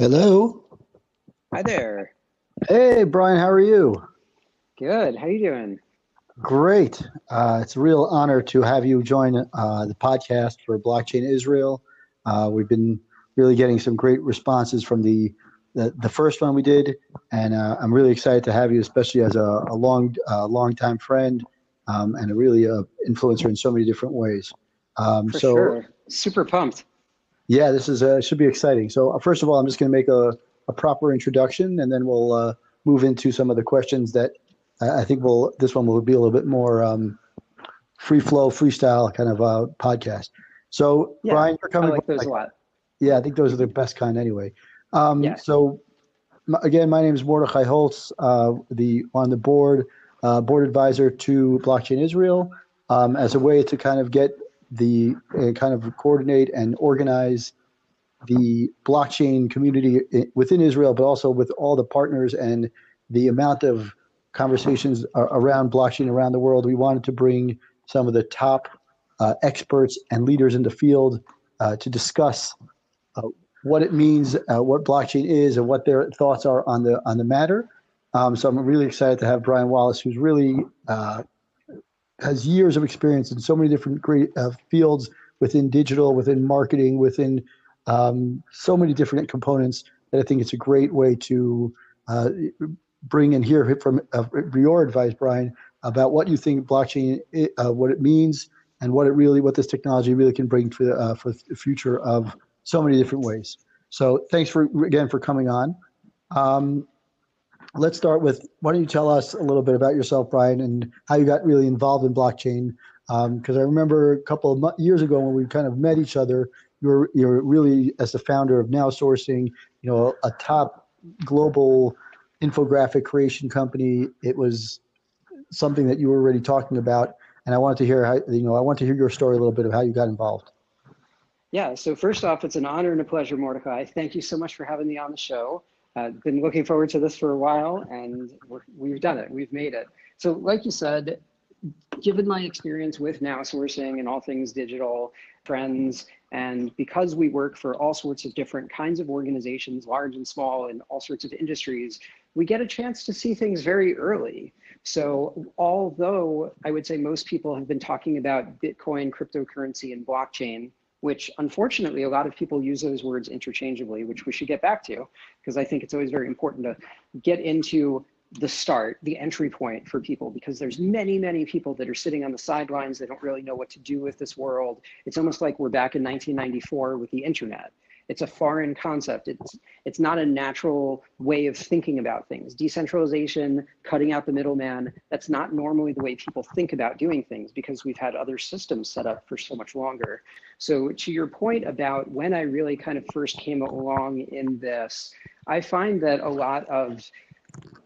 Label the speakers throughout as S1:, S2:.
S1: Hello.
S2: Hi there.
S1: Hey, Brian. How are you?
S2: Good. How are you doing?
S1: Great. Uh, it's a real honor to have you join uh, the podcast for Blockchain Israel. Uh, we've been really getting some great responses from the the, the first one we did, and uh, I'm really excited to have you, especially as a, a long uh, long time friend um, and a really uh, influencer in so many different ways.
S2: Um, for so, sure. Super pumped.
S1: Yeah, this is uh, should be exciting. So uh, first of all, I'm just going to make a, a proper introduction, and then we'll uh, move into some of the questions that I think will this one will be a little bit more um, free flow, freestyle kind of uh, podcast. So
S2: yeah,
S1: Brian,
S2: you're coming. I like those a lot.
S1: Yeah, I think those are the best kind anyway. Um, yeah. So again, my name is Mordechai Holtz, uh, the on the board uh, board advisor to Blockchain Israel, um, as a way to kind of get the uh, kind of coordinate and organize the blockchain community within Israel, but also with all the partners and the amount of conversations around blockchain around the world. We wanted to bring some of the top uh, experts and leaders in the field uh, to discuss uh, what it means, uh, what blockchain is, and what their thoughts are on the on the matter. Um, so I'm really excited to have Brian Wallace, who's really uh, has years of experience in so many different great uh, fields within digital, within marketing, within um, so many different components that I think it's a great way to bring and hear from uh, your advice, Brian, about what you think blockchain, uh, what it means, and what it really, what this technology really can bring for the, uh, for the future of so many different ways. So thanks for again for coming on. Um, let's start with why don't you tell us a little bit about yourself, Brian, and how you got really involved in blockchain? Because um, I remember a couple of years ago when we kind of met each other, you're you're really as the founder of Now Sourcing, you know, a top global infographic creation company. It was something that you were already talking about, and I wanted to hear how you know I want to hear your story a little bit of how you got involved.
S2: Yeah. So first off, it's an honor and a pleasure, Mordecai. Thank you so much for having me on the show. Uh, been looking forward to this for a while, and we have done it. We've made it. So, like you said, given my experience with now sourcing and all things digital, friends, and because we work for all sorts of different kinds of organizations, large and small, in all sorts of industries, we get a chance to see things very early. So although I would say most people have been talking about Bitcoin, cryptocurrency, and blockchain, which unfortunately a lot of people use those words interchangeably, which we should get back to, because I think it's always very important to get into the start, the entry point for people, because there's many, many people that are sitting on the sidelines. They don't really know what to do with this world. It's almost like we're back in 1994 with the internet. It's a foreign concept. It's, it's not a natural way of thinking about things. Decentralization, cutting out the middleman, that's not normally the way people think about doing things because we've had other systems set up for so much longer. So to your point about when I really kind of first came along in this, I find that a lot of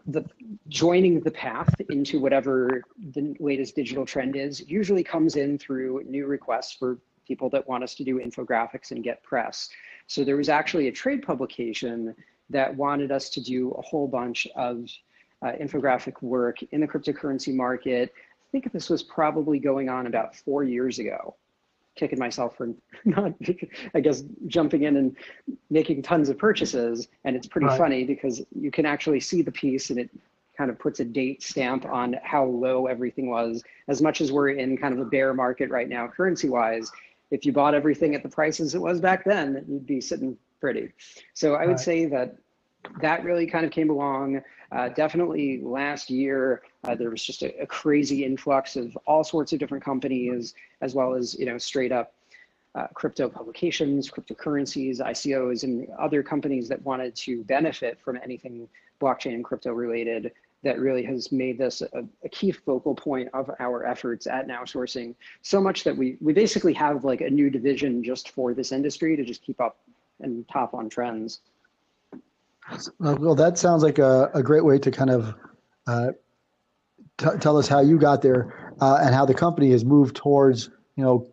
S2: the joining the path into whatever the latest digital trend is usually comes in through new requests for people that want us to do infographics and get press. So there was actually a trade publication that wanted us to do a whole bunch of uh, infographic work in the cryptocurrency market. I think this was probably going on about four years ago. Kicking myself for not, I guess, jumping in and making tons of purchases. And it's pretty right. funny because you can actually see the piece and it kind of puts a date stamp on how low everything was. As much as we're in kind of a bear market right now, currency wise, if you bought everything at the prices it was back then, you'd be sitting pretty. So I would right. say that that really kind of came along. Uh, definitely last year, uh, there was just a, a, crazy influx of all sorts of different companies, as well as you know straight up uh, crypto publications, cryptocurrencies, ICOs, and other companies that wanted to benefit from anything blockchain and crypto related that really has made this a, a, key focal point of our efforts at Now Sourcing. So much that we we basically have like a new division just for this industry to just keep up and top on trends.
S1: Well, that sounds like a, a great way to kind of uh, t- tell us how you got there uh, and how the company has moved towards you know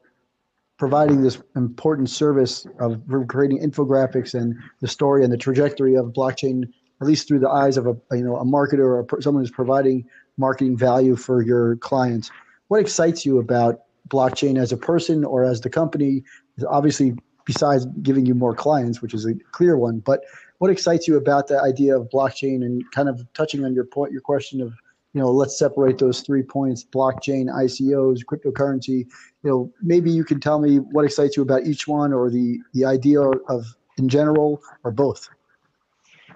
S1: providing this important service of creating infographics and the story and the trajectory of blockchain at least through the eyes of a you know a marketer or someone who's providing marketing value for your clients. What excites you about blockchain as a person or as the company? Obviously, besides giving you more clients, which is a clear one, but what excites you about the idea of blockchain and kind of touching on your point, your question of you know, let's separate those three points: blockchain, ICOs, cryptocurrency. You know, maybe you can tell me what excites you about each one, or the the idea of in general, or both.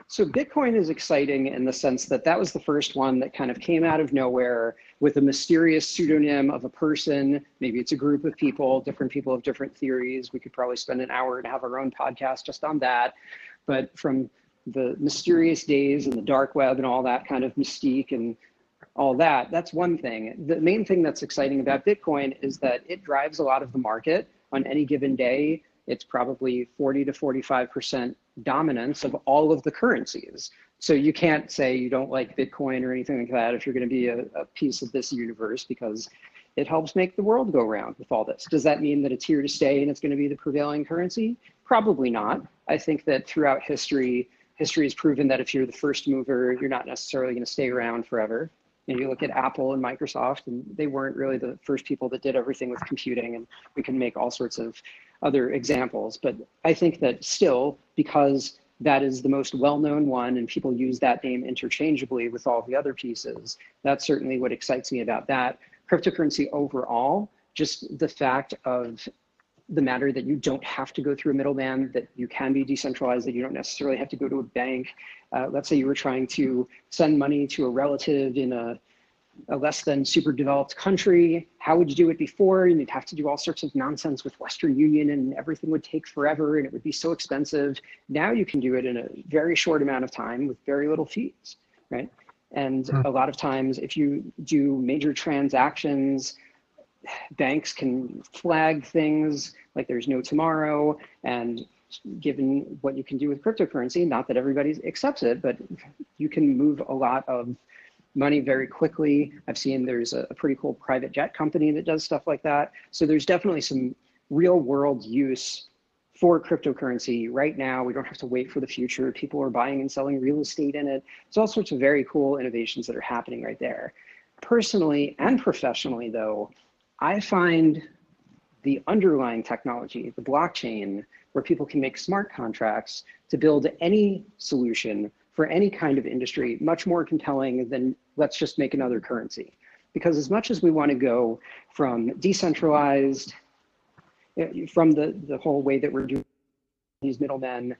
S2: So Bitcoin is exciting in the sense that that was the first one that kind of came out of nowhere with a mysterious pseudonym of a person. Maybe it's a group of people, different people have different theories. We could probably spend an hour and have our own podcast just on that. But from the mysterious days and the dark web and all that kind of mystique and all that, that's one thing. The main thing that's exciting about Bitcoin is that it drives a lot of the market on any given day. It's probably 40 to 45% dominance of all of the currencies. So you can't say you don't like Bitcoin or anything like that if you're going to be a, a, piece of this universe because it helps make the world go round with all this. Does that mean that it's here to stay and it's going to be the prevailing currency? Probably not. I think that throughout history, history has proven that if you're the first mover, you're not necessarily going to stay around forever. And you look at Apple and Microsoft, and they weren't really the first people that did everything with computing. And we can make all sorts of other examples. But I think that still, because that is the most well-known one and people use that name interchangeably with all the other pieces, that's certainly what excites me about that. Cryptocurrency overall, just the fact of the matter that you don't have to go through a middleman, that you can be decentralized, that you don't necessarily have to go to a bank. Uh, let's say you were trying to send money to a relative in a a less than super developed country. How would you do it before? And you'd have to do all sorts of nonsense with Western Union and everything would take forever and it would be so expensive. Now you can do it in a very short amount of time with very little fees, right? And hmm. a lot of times if you do major transactions, banks can flag things like there's no tomorrow and given what you can do with cryptocurrency, not that everybody accepts it, but you can move a lot of money very quickly. I've seen there's a, a pretty cool private jet company that does stuff like that. So there's definitely some real world use for cryptocurrency right now. We don't have to wait for the future. People are buying and selling real estate in it. There's all sorts of very cool innovations that are happening right there. Personally and professionally, though, I find the underlying technology, the blockchain, where people can make smart contracts to build any solution for any kind of industry much more compelling than let's just make another currency. Because as much as we want to go from decentralized, eh, from the, the whole way that we're doing these middlemen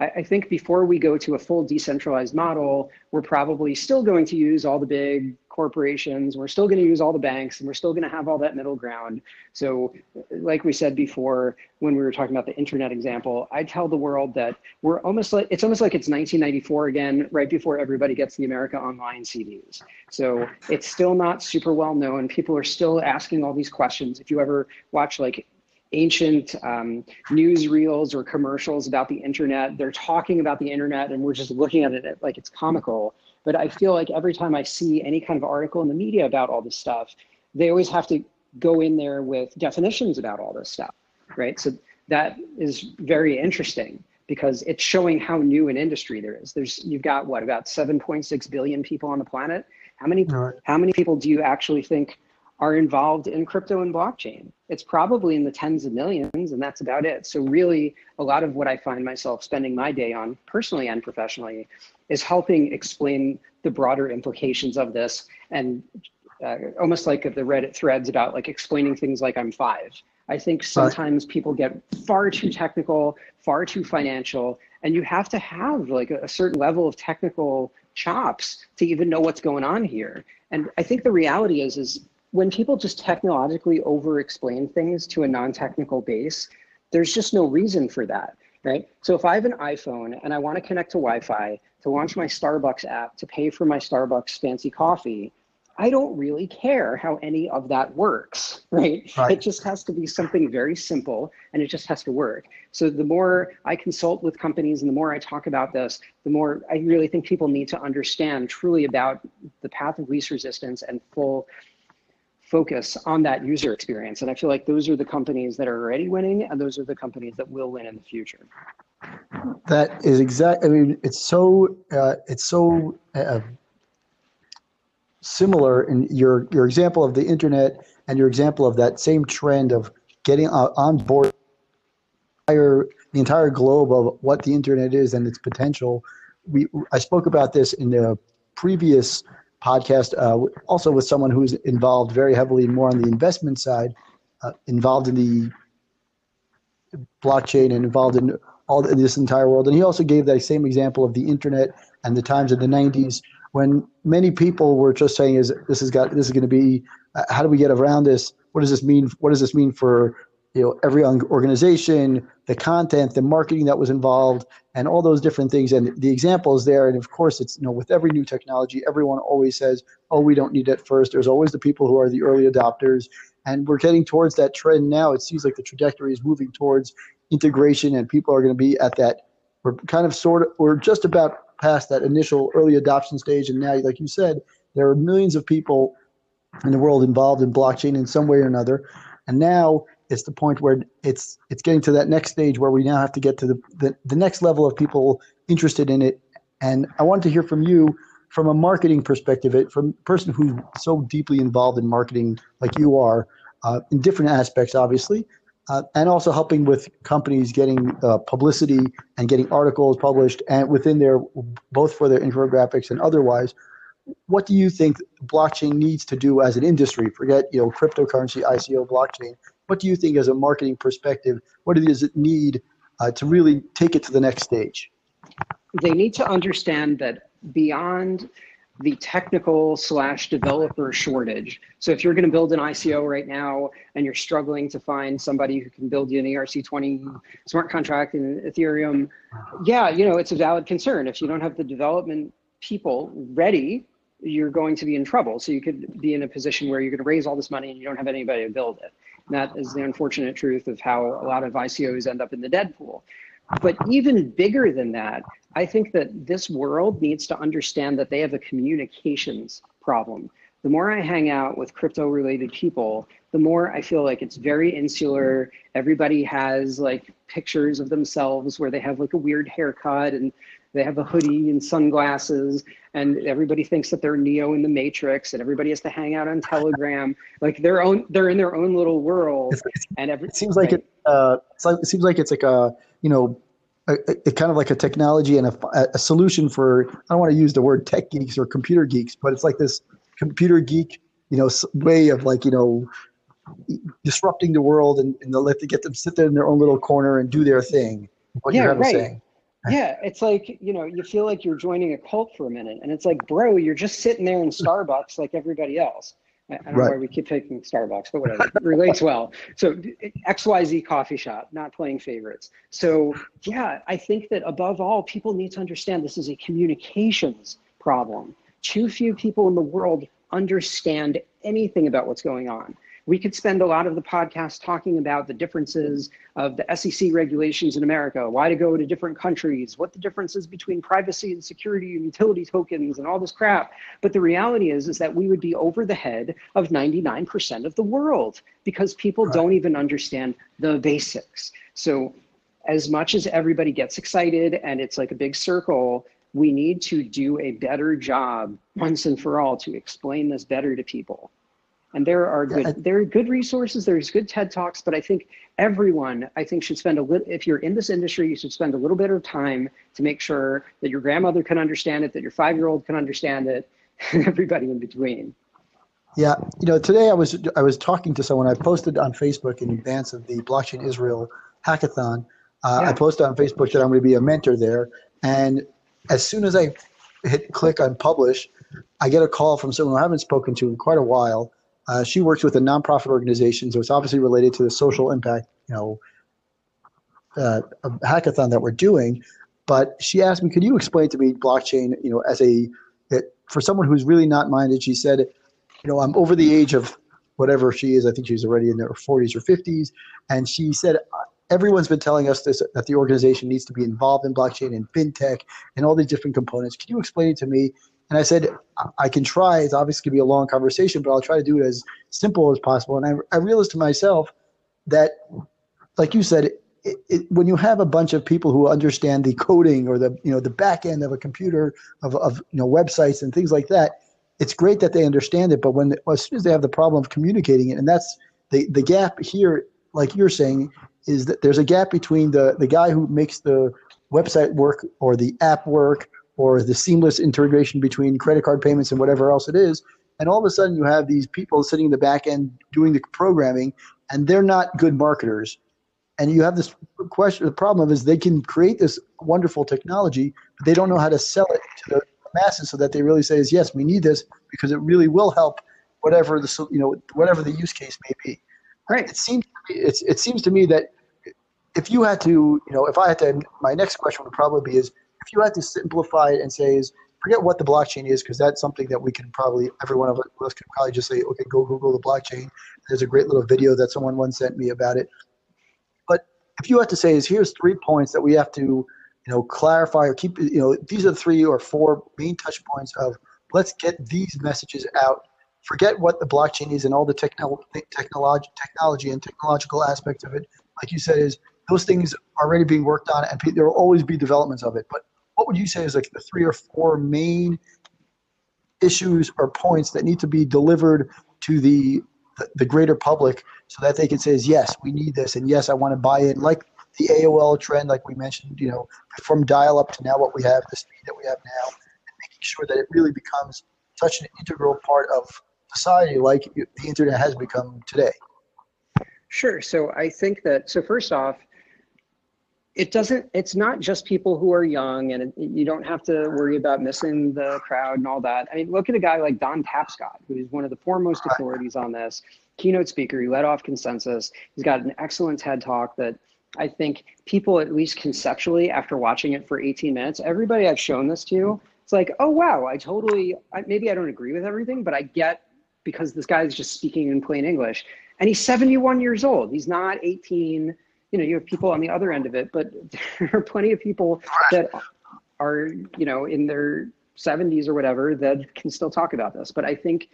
S2: I, I think before we go to a full decentralized model, we're probably still going to use all the big corporations. We're still going to use all the banks and we're still going to have all that middle ground. So like we said before, when we were talking about the internet example, I tell the world that we're almost like, it's almost like it's 1994 again, right before everybody gets the America Online CDs. So it's still not super well known. People are still asking all these questions. If you ever watch like ancient um, newsreels or commercials about the internet. They're talking about the internet and we're just looking at it like it's comical. But I feel like every time I see any kind of article in the media about all this stuff, they always have to go in there with definitions about all this stuff, right? So that is very interesting because it's showing how new an industry there is. There's you've got what about 7.6 billion people on the planet. How many right. how many people do you actually think are involved in crypto and blockchain. It's probably in the tens of millions, and that's about it. So, really, a lot of what I find myself spending my day on, personally and professionally, is helping explain the broader implications of this and uh, almost like the Reddit threads about like explaining things like I'm five. I think sometimes people get far too technical, far too financial, and you have to have like a, a certain level of technical chops to even know what's going on here. And I think the reality is, is when people just technologically over explain things to a non-technical base, there's just no reason for that, right? So if I have an iPhone and I want to connect to Wi-Fi to launch my Starbucks app to pay for my Starbucks fancy coffee, I don't really care how any of that works, right? right? It just has to be something very simple and it just has to work. So the more I consult with companies and the more I talk about this, the more I really think people need to understand truly about the path of least resistance and full focus on that user experience. And I feel like those are the companies that are already winning, and those are the companies that will win in the future.
S1: That is exact. I mean, it's so uh, it's so uh, similar in your your example of the internet and your example of that same trend of getting on board the entire globe of what the internet is and its potential. We I spoke about this in the previous podcast, uh, also with someone who's involved very heavily more on the investment side, uh, involved in the blockchain and involved in all this entire world. And he also gave that same example of the internet and the times of the 90s when many people were just saying, "Is this has got this is going to be? Uh, how do we get around this? What does this mean? What does this mean for you know every organization, the content, the marketing that was involved, and all those different things?" And the examples there. And of course, it's you know with every new technology, everyone always says, "Oh, we don't need it first. There's always the people who are the early adopters, and we're getting towards that trend now. It seems like the trajectory is moving towards integration, and people are going to be at that. We're kind of sort of we're just about past that initial early adoption stage, and now, like you said, there are millions of people in the world involved in blockchain in some way or another, and now it's the point where it's it's getting to that next stage where we now have to get to the, the, the next level of people interested in it. And I wanted to hear from you from a marketing perspective, it, from a person who's so deeply involved in marketing like you are, uh, in different aspects, obviously, uh, and also helping with companies getting uh, publicity and getting articles published and within their both for their infographics and otherwise. What do you think blockchain needs to do as an industry? Forget you know cryptocurrency ico blockchain what do you think as a marketing perspective what does it need uh, to really take it to the next stage
S2: they need to understand that beyond the technical slash developer shortage. So if you're going to build an ICO right now and you're struggling to find somebody who can build you an ERC20 smart contract in Ethereum, yeah, you know, it's a valid concern. If you don't have the development people ready, you're going to be in trouble. So you could be in a position where you're going to raise all this money and you don't have anybody to build it. And that is the unfortunate truth of how a lot of ICOs end up in the dead pool. But even bigger than that, I think that this world needs to understand that they have a communications problem. The more I hang out with crypto related people, the more I feel like it's very insular. Everybody has like pictures of themselves where they have like a weird haircut and they have a hoodie and sunglasses and everybody thinks that they're neo in the matrix and everybody has to hang out on telegram like their own they're in their own little world and every,
S1: it seems like it uh like, it seems like it's like a you know a, a, kind of like a technology and a, a solution for I don't want to use the word tech geeks or computer geeks, but it's like this computer geek, you know, way of like you know disrupting the world, and, and they'll let to get them sit there in their own little corner and do their thing.
S2: What yeah, right. Yeah, it's like you know, you feel like you're joining a cult for a minute, and it's like, bro, you're just sitting there in Starbucks like everybody else. I don't right. know why we keep picking Starbucks, but whatever. it relates well. So XYZ coffee shop, not playing favorites. So yeah, I think that above all, people need to understand this is a communications problem. Too few people in the world understand anything about what's going on. We could spend a lot of the podcast talking about the differences of the SEC regulations in America, why to go to different countries, what the differences between privacy and security and utility tokens and all this crap. But the reality is, is that we would be over the head of 99% of the world because people right. don't even understand the basics. So as much as everybody gets excited and it's like a big circle, we need to do a better job once and for all to explain this better to people. And there are good there are good resources, there's good TED Talks, but I think everyone I think should spend a little if you're in this industry, you should spend a little bit of time to make sure that your grandmother can understand it, that your five year old can understand it, and everybody in between.
S1: Yeah, you know, today I was I was talking to someone. I posted on Facebook in advance of the Blockchain Israel hackathon. Uh, yeah. I posted on Facebook that I'm going to be a mentor there, and as soon as I hit click on publish, I get a call from someone I haven't spoken to in quite a while, uh, she works with a nonprofit organization, so it's obviously related to the social impact, you know, uh, hackathon that we're doing. But she asked me, "Could you explain to me blockchain? You know, as a it, for someone who's really not minded." She said, "You know, I'm over the age of whatever she is. I think she's already in her 40s or 50s." And she said, "Everyone's been telling us this that the organization needs to be involved in blockchain and fintech and all these different components. Can you explain it to me and I said, I can try. It's obviously going to be a long conversation, but I'll try to do it as simple as possible. And I, I realized to myself that, like you said, it, it, when you have a bunch of people who understand the coding or the you know the back end of a computer of, of you know websites and things like that, it's great that they understand it. But when as soon as they have the problem of communicating it, and that's the the gap here, like you're saying, is that there's a gap between the the guy who makes the website work or the app work or the seamless integration between credit card payments and whatever else it is. And all of a sudden, you have these people sitting in the back end doing the programming, and they're not good marketers. And you have this question. The problem is they can create this wonderful technology, but they don't know how to sell it to the masses so that they really say, "Is yes, we need this because it really will help whatever the you know whatever the use case may be."
S2: Right.
S1: It seems it's it seems to me that if you had to, you know, if I had to, my next question would probably be is if you had to simplify it and say is forget what the blockchain is because that's something that we can probably every one of us can probably just say okay go google the blockchain. There's a great little video that someone once sent me about it. But if you had to say is here's three points that we have to you know clarify or keep you know these are three or four main touch points of let's get these messages out. Forget what the blockchain is and all the techno- technology technology and technological aspects of it. Like you said is those things are already being worked on and there will always be developments of it but what would you say is like the three or four main issues or points that need to be delivered to the the, greater public so that they can say is yes we need this and yes i want to buy it like the aol trend like we mentioned you know from dial up to now what we have the speed that we have now and making sure that it really becomes such an integral part of society like the internet has become today?
S2: Sure so i think that so first off it doesn't it's not just people who are young and it, you don't have to worry about missing the crowd and all that. I mean look at a guy like don tapscott who's one of the foremost authorities on this keynote speaker. He led off consensus. He's got an excellent ted talk that i think people at least conceptually after watching it for 18 minutes everybody i've shown this to it's like oh wow i totally I, maybe i don't agree with everything but i get because this guy is just speaking in plain english. And he's 71 years old. He's not 18 you know you have people on the other end of it but there are plenty of people that are you know in their 70s or whatever that can still talk about this. But i think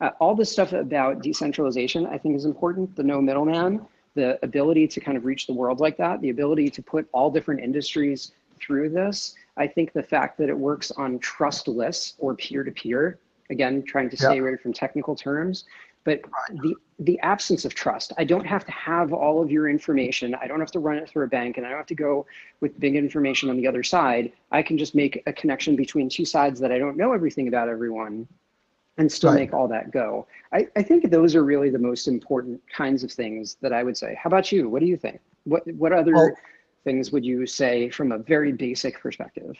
S2: uh, all this stuff about decentralization i think is important. The no middleman the ability to kind of reach the world like that the ability to put all different industries through this. I think the fact that it works on trustless or peer-to-peer again trying to stay away from technical terms but the the absence of trust i don't have to have all of your information. I don't have to run it through a bank and i don't have to go with big information on the other side. I can just make a connection between two sides that i don't know everything about everyone and still right. make all that go. I, I think those are really the most important kinds of things that i would say. How about you? What do you think? What what other well, things would you say from a very basic perspective?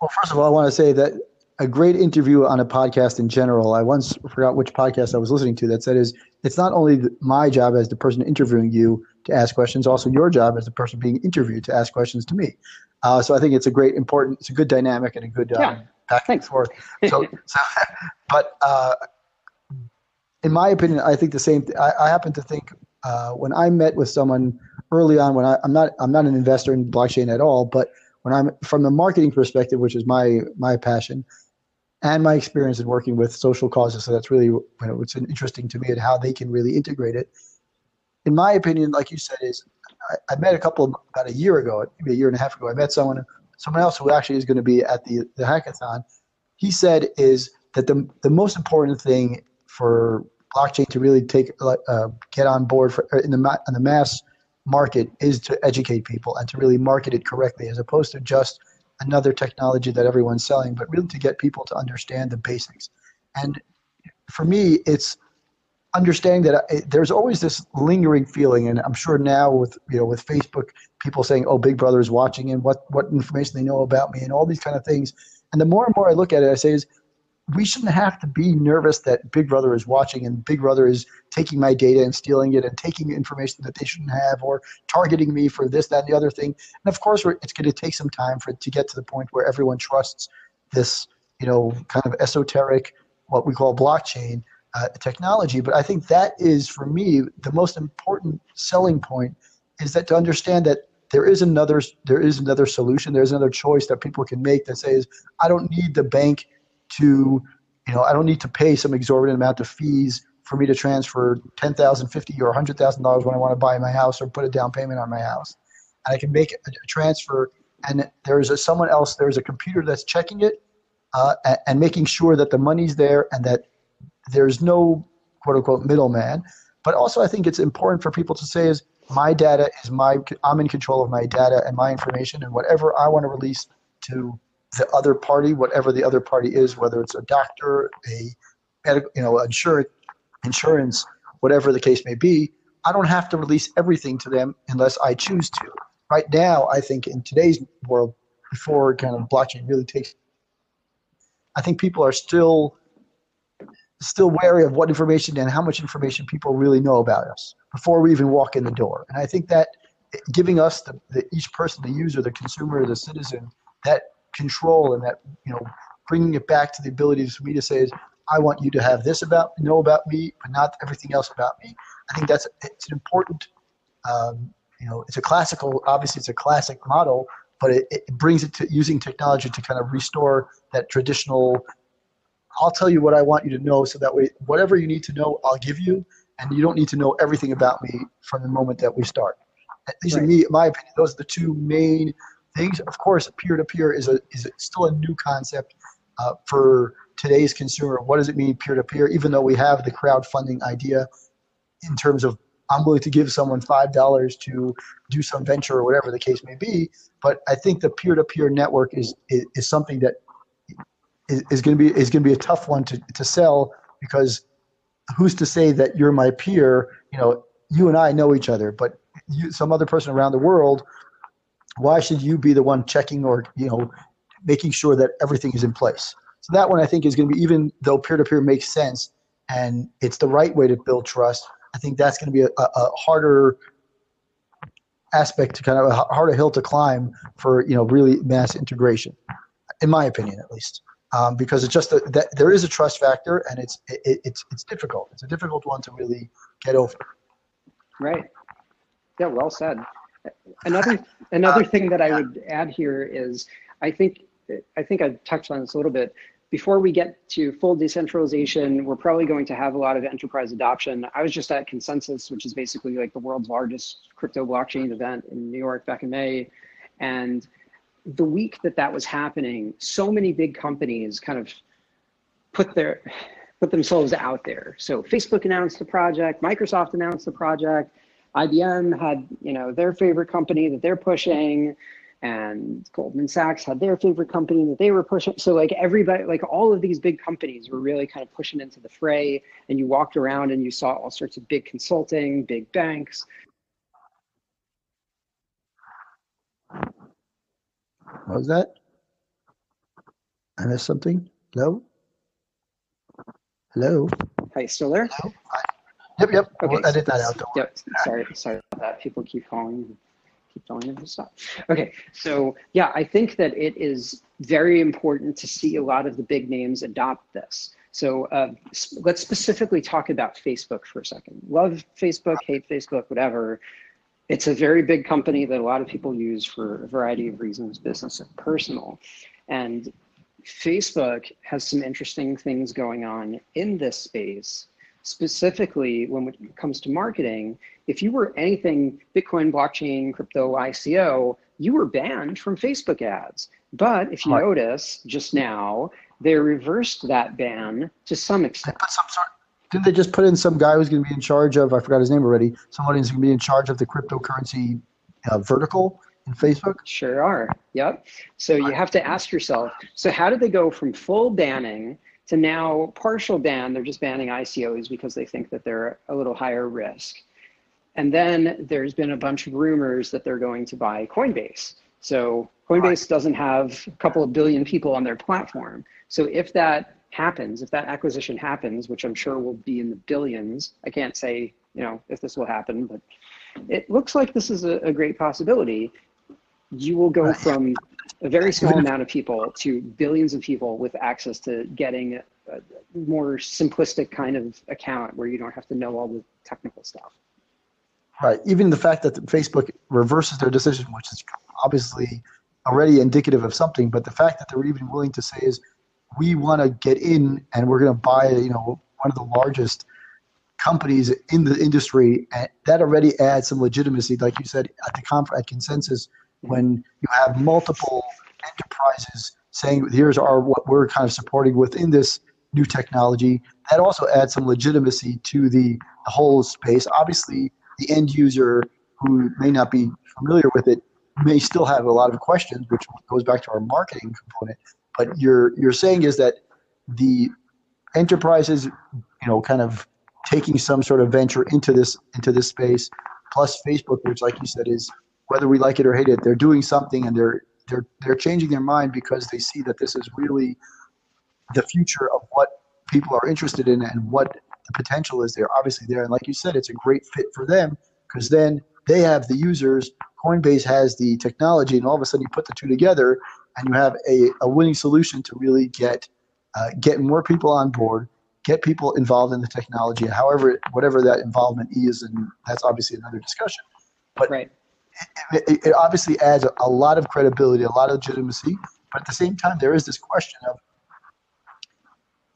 S1: Well first of all i want to say that a great interview on a podcast in general. I once forgot which podcast I was listening to that said is it's not only my job as the person interviewing you to ask questions, also your job as the person being interviewed to ask questions to me. Uh, so I think it's a great, important, it's a good dynamic and a good um, yeah. back and forth. So, so but uh, in my opinion, I think the same. Th- I, I, happen to think uh, when I met with someone early on, when I, I'm not, I'm not an investor in blockchain at all, but when I'm from the marketing perspective, which is my my passion, and my experience in working with social causes. So that's really what's interesting to me and how they can really integrate it. In my opinion, like you said, is I, I met a couple about a year ago, maybe a year and a half ago. I met someone, someone else who actually is going to be at the the hackathon. He said is that the the most important thing for blockchain to really take uh, get on board for in the in the mass market is to educate people and to really market it correctly, as opposed to just another technology that everyone's selling, but really to get people to understand the basics. And for me, it's understanding that I, there's always this lingering feeling, and I'm sure now with you know with Facebook, people saying, "Oh, Big Brother is watching," and what what information they know about me, and all these kind of things. And the more and more I look at it, I say, "Is we shouldn't have to be nervous that Big Brother is watching and Big Brother is taking my data and stealing it and taking information that they shouldn't have or targeting me for this, that, and the other thing. And of course, it's going to take some time for it to get to the point where everyone trusts this, you know, kind of esoteric, what we call blockchain uh, technology. But I think that is, for me, the most important selling point is that to understand that there is another there is another solution. There's another choice that people can make that says, I don't need the bank to, you know, I don't need to pay some exorbitant amount of fees for me to transfer ten thousand, fifty, or hundred thousand dollars when I want to buy my house or put a down payment on my house. And I can make a, transfer, and there's a, someone else. There's a computer that's checking it uh, and, making sure that the money's there and that there's no quote unquote middleman. But also, I think it's important for people to say is my data is my i'm in control of my data and my information and whatever i want to release to the other party whatever the other party is whether it's a doctor a medical you know insurance insurance whatever the case may be i don't have to release everything to them unless i choose to right now i think in today's world before kind of blockchain really takes i think people are still still wary of what information and how much information people really know about us before we even walk in the door. And I think that giving us the, the each person, the user, the consumer, the citizen, that control and that you know bringing it back to the ability for me to say is I want you to have this about know about me, but not everything else about me. I think that's it's an important um, you know it's a classical obviously it's a classic model, but it, it brings it to using technology to kind of restore that traditional I'll tell you what I want you to know so that way whatever you need to know I'll give you and you don't need to know everything about me from the moment that we start. These least right. in me, my opinion, those are the two main things. Of course, peer-to-peer is a is still a new concept uh, for today's consumer. What does it mean peer-to-peer? Even though we have the crowdfunding idea in terms of I'm willing to give someone five dollars to do some venture or whatever the case may be, but I think the peer-to-peer network is is, is something that is, is going to be is going to be a tough one to, to sell because who's to say that you're my peer? You know, you and I know each other, but you, some other person around the world, why should you be the one checking or you know making sure that everything is in place? So that one I think is going to be even though peer-to-peer makes sense and it's the right way to build trust. I think that's going to be a, a harder aspect to kind of a harder hill to climb for you know really mass integration, in my opinion at least um, because it's just a, that there is a trust factor and it's it, it's it's difficult. It's a difficult one to really get over.
S2: Right. Yeah. Well said. Another uh, another uh, thing that I would add here is I think I think I touched on this a little bit. Before we get to full decentralization, we're probably going to have a lot of enterprise adoption. I was just at Consensus, which is basically like the world's largest crypto blockchain event in New York back in May, and the week that that was happening, so many big companies kind of put their put themselves out there. So Facebook announced the project, Microsoft announced the project, IBM had you know their favorite company that they're pushing, and Goldman Sachs had their favorite company that they were pushing. So like everybody, like all of these big companies were really kind of pushing into the fray. And you walked around and you saw all sorts of big consulting, big banks,
S1: What was that? I missed something? Hello? Hello?
S2: Are you still there?
S1: Hello? Yep, yep. Okay. We'll edit that out.
S2: Yep. Sorry, sorry about that. People keep calling, keep telling them to stop. Okay. So yeah, I think that it is very important to see a lot of the big names adopt this. So uh, let's specifically talk about Facebook for a second. Love Facebook, hate Facebook, whatever it's a very big company that a lot of people use for a variety of reasons, business and personal. And Facebook has some interesting things going on in this space. Specifically, when it comes to marketing, if you were anything Bitcoin, blockchain, crypto, ICO, you were banned from Facebook ads. But if you right. notice just now, they reversed that ban to some extent.
S1: Some sort, didn't they just put in some guy who's going to be in charge of? I forgot his name already. Somebody who's going to be in charge of the cryptocurrency uh, vertical in Facebook.
S2: Sure are. Yep. So you have to ask yourself. So how did they go from full banning to now partial ban? They're just banning ICOs because they think that they're a little higher risk. And then there's been a bunch of rumors that they're going to buy Coinbase. So Coinbase doesn't have a couple of billion people on their platform. So if that happens, if that acquisition happens, which I'm sure will be in the billions, I can't say, you know, if this will happen, but it looks like this is a, a great possibility. You will go from a very small amount of people to billions of people with access to getting a, more simplistic kind of account where you don't have to know all the technical stuff.
S1: Right. Even the fact that Facebook reverses their decision, which is obviously already indicative of something, but the fact that they're even willing to say is we want to get in and we're going to buy, you know, one of the largest companies in the industry. And that already adds some legitimacy, like you said at the conf- at consensus, when you have multiple enterprises saying, here's our what we're kind of supporting within this new technology. That also adds some legitimacy to the, the whole space. Obviously, the end user who may not be familiar with it may still have a lot of questions, which goes back to our marketing component. But you're you're saying is that the enterprises, you know, kind of taking some sort of venture into this into this space, plus Facebook, which, like you said, is whether we like it or hate it, they're doing something and they're they're they're changing their mind because they see that this is really the future of what people are interested in and what the potential is there. Obviously, there and like you said, it's a great fit for them because then they have the users. Coinbase has the technology, and all of a sudden you put the two together, and you have a, a winning solution to really get uh, get more people on board, get people involved in the technology, however, whatever that involvement is, and that's obviously another discussion. But
S2: right.
S1: It, it, obviously adds a, a lot of credibility, a lot of legitimacy. But at the same time, there is this question of,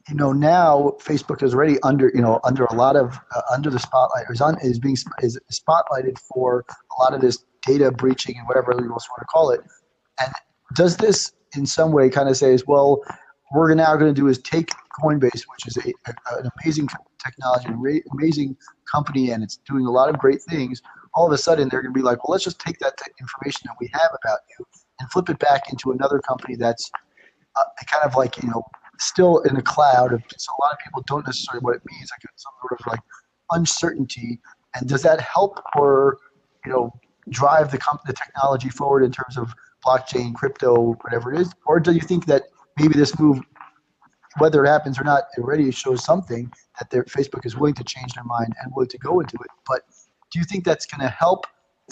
S1: you know, now Facebook is already under, you know, under a lot of uh, under the spotlight, is on is being is spotlighted for a lot of this data breaching and whatever you want to call it. And does this in some way kind of say, well, we're now going to do is take Coinbase, which is a, a, an amazing technology, amazing company, and it's doing a lot of great things. All of a sudden, they're going to be like, well, let's just take that information that we have about you and flip it back into another company that's uh, kind of like, you know, still in a cloud. Of, so a lot of people don't necessarily what it means, like some sort of like uncertainty. And does that help or, you know, drive the, comp- the technology forward in terms of blockchain, crypto, whatever it is? Or do you think that maybe this move, whether it happens or not, it already shows something that their Facebook is willing to change their mind and willing to go into it. But do you think that's going to help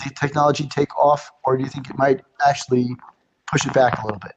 S1: the technology take off, or do you think it might actually push it back a little bit?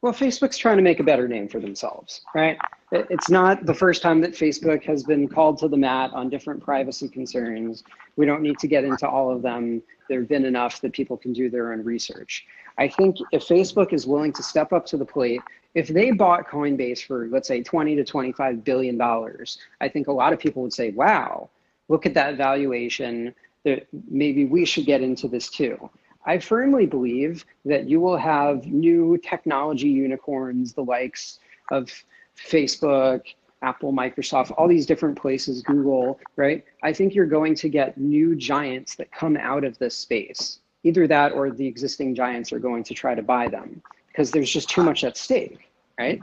S2: Well, Facebook's trying to make a better name for themselves, right? It's not the first time that Facebook has been called to the mat on different privacy concerns. We don't need to get into all of them. There have been enough that people can do their own research. I think if Facebook is willing to step up to the plate, if they bought Coinbase for, let's say, 20 to 25 billion dollars, I think a lot of people would say, wow, look at that valuation. That maybe we should get into this too. I firmly believe that you will have new technology unicorns, the likes of Facebook, Apple, Microsoft, all these different places, Google, right? I think you're going to get new giants that come out of this space. Either that or the existing giants are going to try to buy them because there's just too much at stake, right?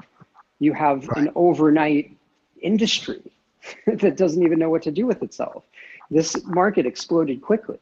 S2: You have right. an overnight industry that doesn't even know what to do with itself. This market exploded quickly,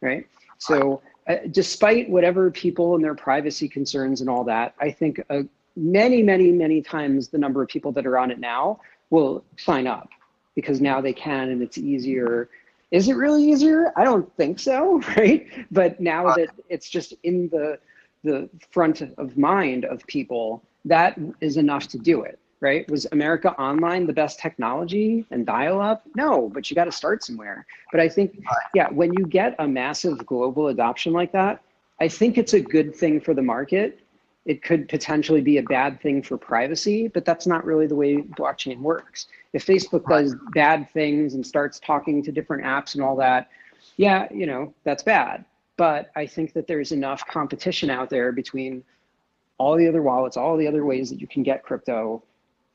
S2: right? So uh, despite whatever people and their privacy concerns and all that, I think uh, many, many, many times the number of people that are on it now will sign up because now they can and it's easier. Is it really easier? I don't think so, right? But now that it's just in the the front of mind of people, that is enough to do it right? Was America Online the best technology and dial up? No, but you got to start somewhere. But I think, yeah, when you get a massive global adoption like that, I think it's a good thing for the market. It could potentially be a bad thing for privacy, but that's not really the way blockchain works. If Facebook does bad things and starts talking to different apps and all that, yeah, you know, that's bad. But I think that there's enough competition out there between all the other wallets, all the other ways that you can get crypto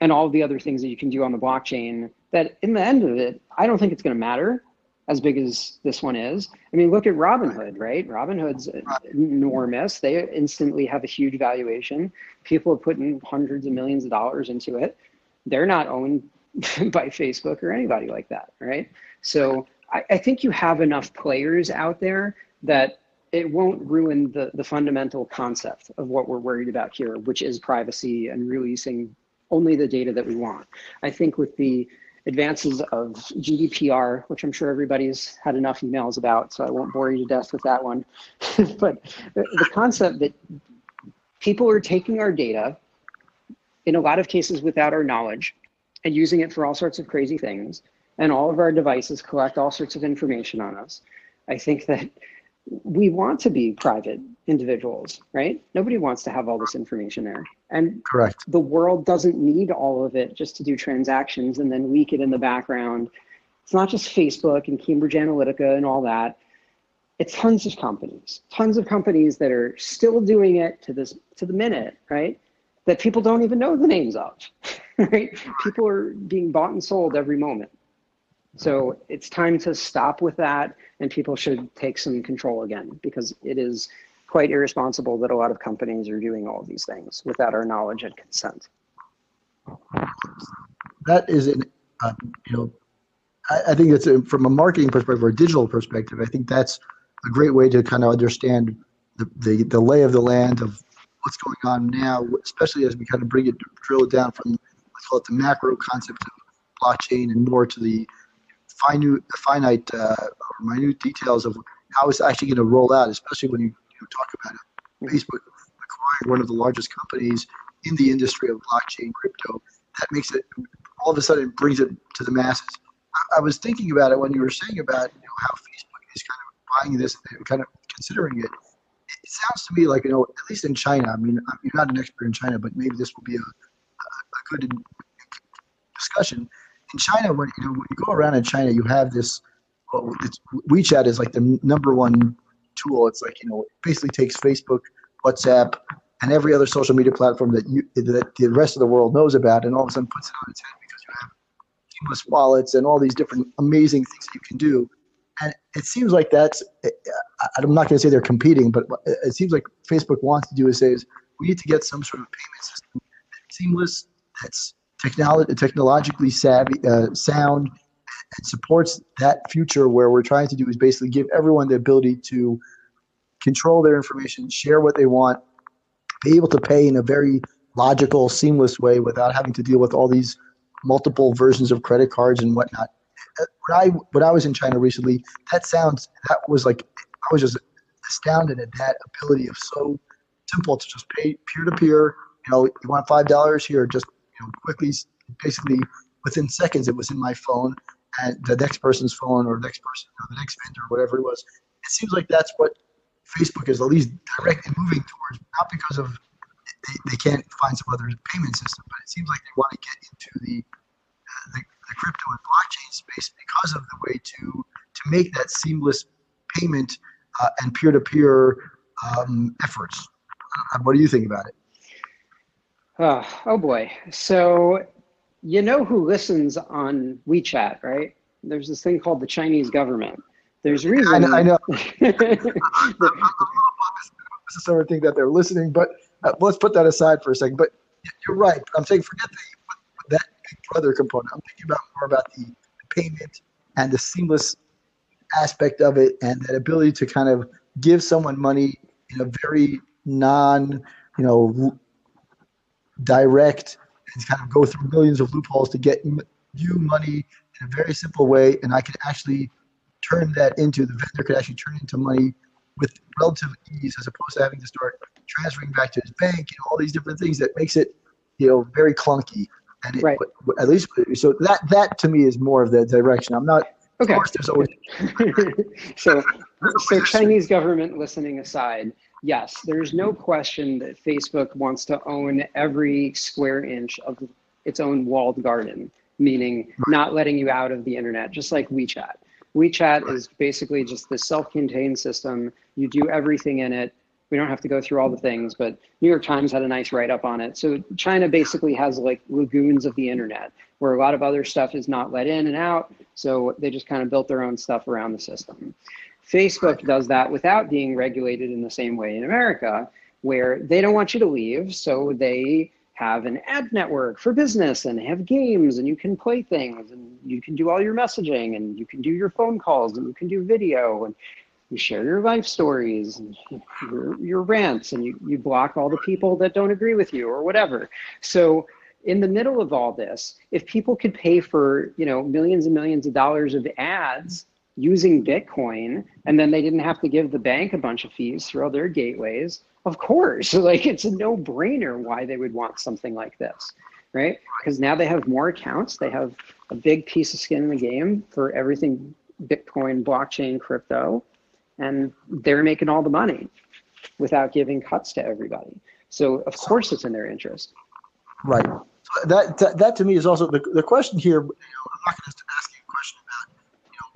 S2: and all the other things that you can do on the blockchain that in the end of it, I don't think it's going to matter as big as this one is. I mean, look at Robinhood, right? Robinhood's enormous. They instantly have a huge valuation. People have put in hundreds of millions of dollars into it. They're not owned by Facebook or anybody like that, right? So I, I think you have enough players out there that it won't ruin the, the fundamental concept of what we're worried about here, which is privacy and releasing only the data that we want. I think with the advances of GDPR, which I'm sure everybody's had enough emails about, so I won't bore you to death with that one. but the concept that people are taking our data, in a lot of cases without our knowledge, and using it for all sorts of crazy things, and all of our devices collect all sorts of information on us. I think that we want to be private individuals, right? Nobody wants to have all this information there. And
S1: correct.
S2: The world doesn't need all of it just to do transactions and then leak it in the background. It's not just Facebook and Cambridge Analytica and all that. It's tons of companies, tons of companies that are still doing it to this to the minute, right? That people don't even know the names of, right? People are being bought and sold every moment. So it's time to stop with that, and people should take some control again because it is quite irresponsible that a lot of companies are doing all these things without our knowledge and consent.
S1: That is an, uh, you know, I, I think it's a, from a marketing perspective or a digital perspective. I think that's a great way to kind of understand the, the, the lay of the land of what's going on now, especially as we kind of bring it, drill it down from let's call it the macro concept of blockchain and more to the finite, finite uh, or minute details of how it's actually going to roll out, especially when you know, talk about it. Facebook acquiring one of the largest companies in the industry of blockchain crypto, that makes it all of a sudden brings it to the masses. I, I was thinking about it when you were saying about you know, how Facebook is kind of buying this, and kind of considering it it sounds to me like you know at least in China. I mean, you're not an expert in China, but maybe this will be a, a good discussion. In China, when you know when you go around in China, you have this. Well, WeChat is like the number one tool. It's like you know, it basically takes Facebook, WhatsApp, and every other social media platform that you that the rest of the world knows about, and all of a sudden puts it on its head because you have seamless wallets and all these different amazing things that you can do and it seems like that's i'm not going to say they're competing but it seems like facebook wants to do is say is we need to get some sort of payment system that's seamless that's technology, technologically savvy uh, sound and supports that future where we're trying to do is basically give everyone the ability to control their information share what they want be able to pay in a very logical seamless way without having to deal with all these multiple versions of credit cards and whatnot uh, when I when I was in China recently, that sounds that was like I was just astounded at that ability of so simple to just pay peer to peer. You know, you want five dollars here, just you know, quickly, basically within seconds, it was in my phone and the next person's phone or the next person or the next vendor or whatever it was. It seems like that's what Facebook is at least directly moving towards, not because of they, they can't find some other payment system, but it seems like they want to get into the uh, the the crypto and blockchain space because of the way to to make that seamless payment uh, and peer-to-peer um, efforts. Uh, what do you think about it?
S2: Oh, oh boy. So you know who listens on WeChat, right? There's this thing called the Chinese government. There's reason.
S1: I know. I know. sort of think that they're listening, but uh, let's put that aside for a second. But you're right. I'm saying forget the other component. I'm thinking about more about the payment and the seamless aspect of it and that ability to kind of give someone money in a very non, you know, direct and kind of go through millions of loopholes to get you money in a very simple way. And I can actually turn that into the vendor could actually turn into money with relative ease as opposed to having to start transferring back to his bank, you know, all these different things that makes it, you know, very clunky. And it,
S2: right.
S1: at least so that that to me is more of the direction. I'm not.
S2: Okay.
S1: Of course, there's always.
S2: so, so Chinese government listening aside, yes, there's no question that Facebook wants to own every square inch of its own walled garden, meaning not letting you out of the internet, just like WeChat. WeChat is basically just this self-contained system. You do everything in it we don't have to go through all the things, but New York Times had a nice write up on it. So China basically has like lagoons of the internet where a lot of other stuff is not let in and out. So they just kind of built their own stuff around the system. Facebook does that without being regulated in the same way in America, where they don't want you to leave. So they have an ad network for business and have games and you can play things and you can do all your messaging and you can do your phone calls and you can do video and you share your life stories and your, your rants and you, you block all the people that don't agree with you or whatever so in the middle of all this if people could pay for you know millions and millions of dollars of ads using bitcoin and then they didn't have to give the bank a bunch of fees through all their gateways of course like it's a no-brainer why they would want something like this right because now they have more accounts they have a big piece of skin in the game for everything bitcoin blockchain crypto and they're making all the money without giving cuts to everybody. So of course it's in their interest.
S1: Right. That, that, that to me is also the, the question here. I'm not going to ask you a question about, you know,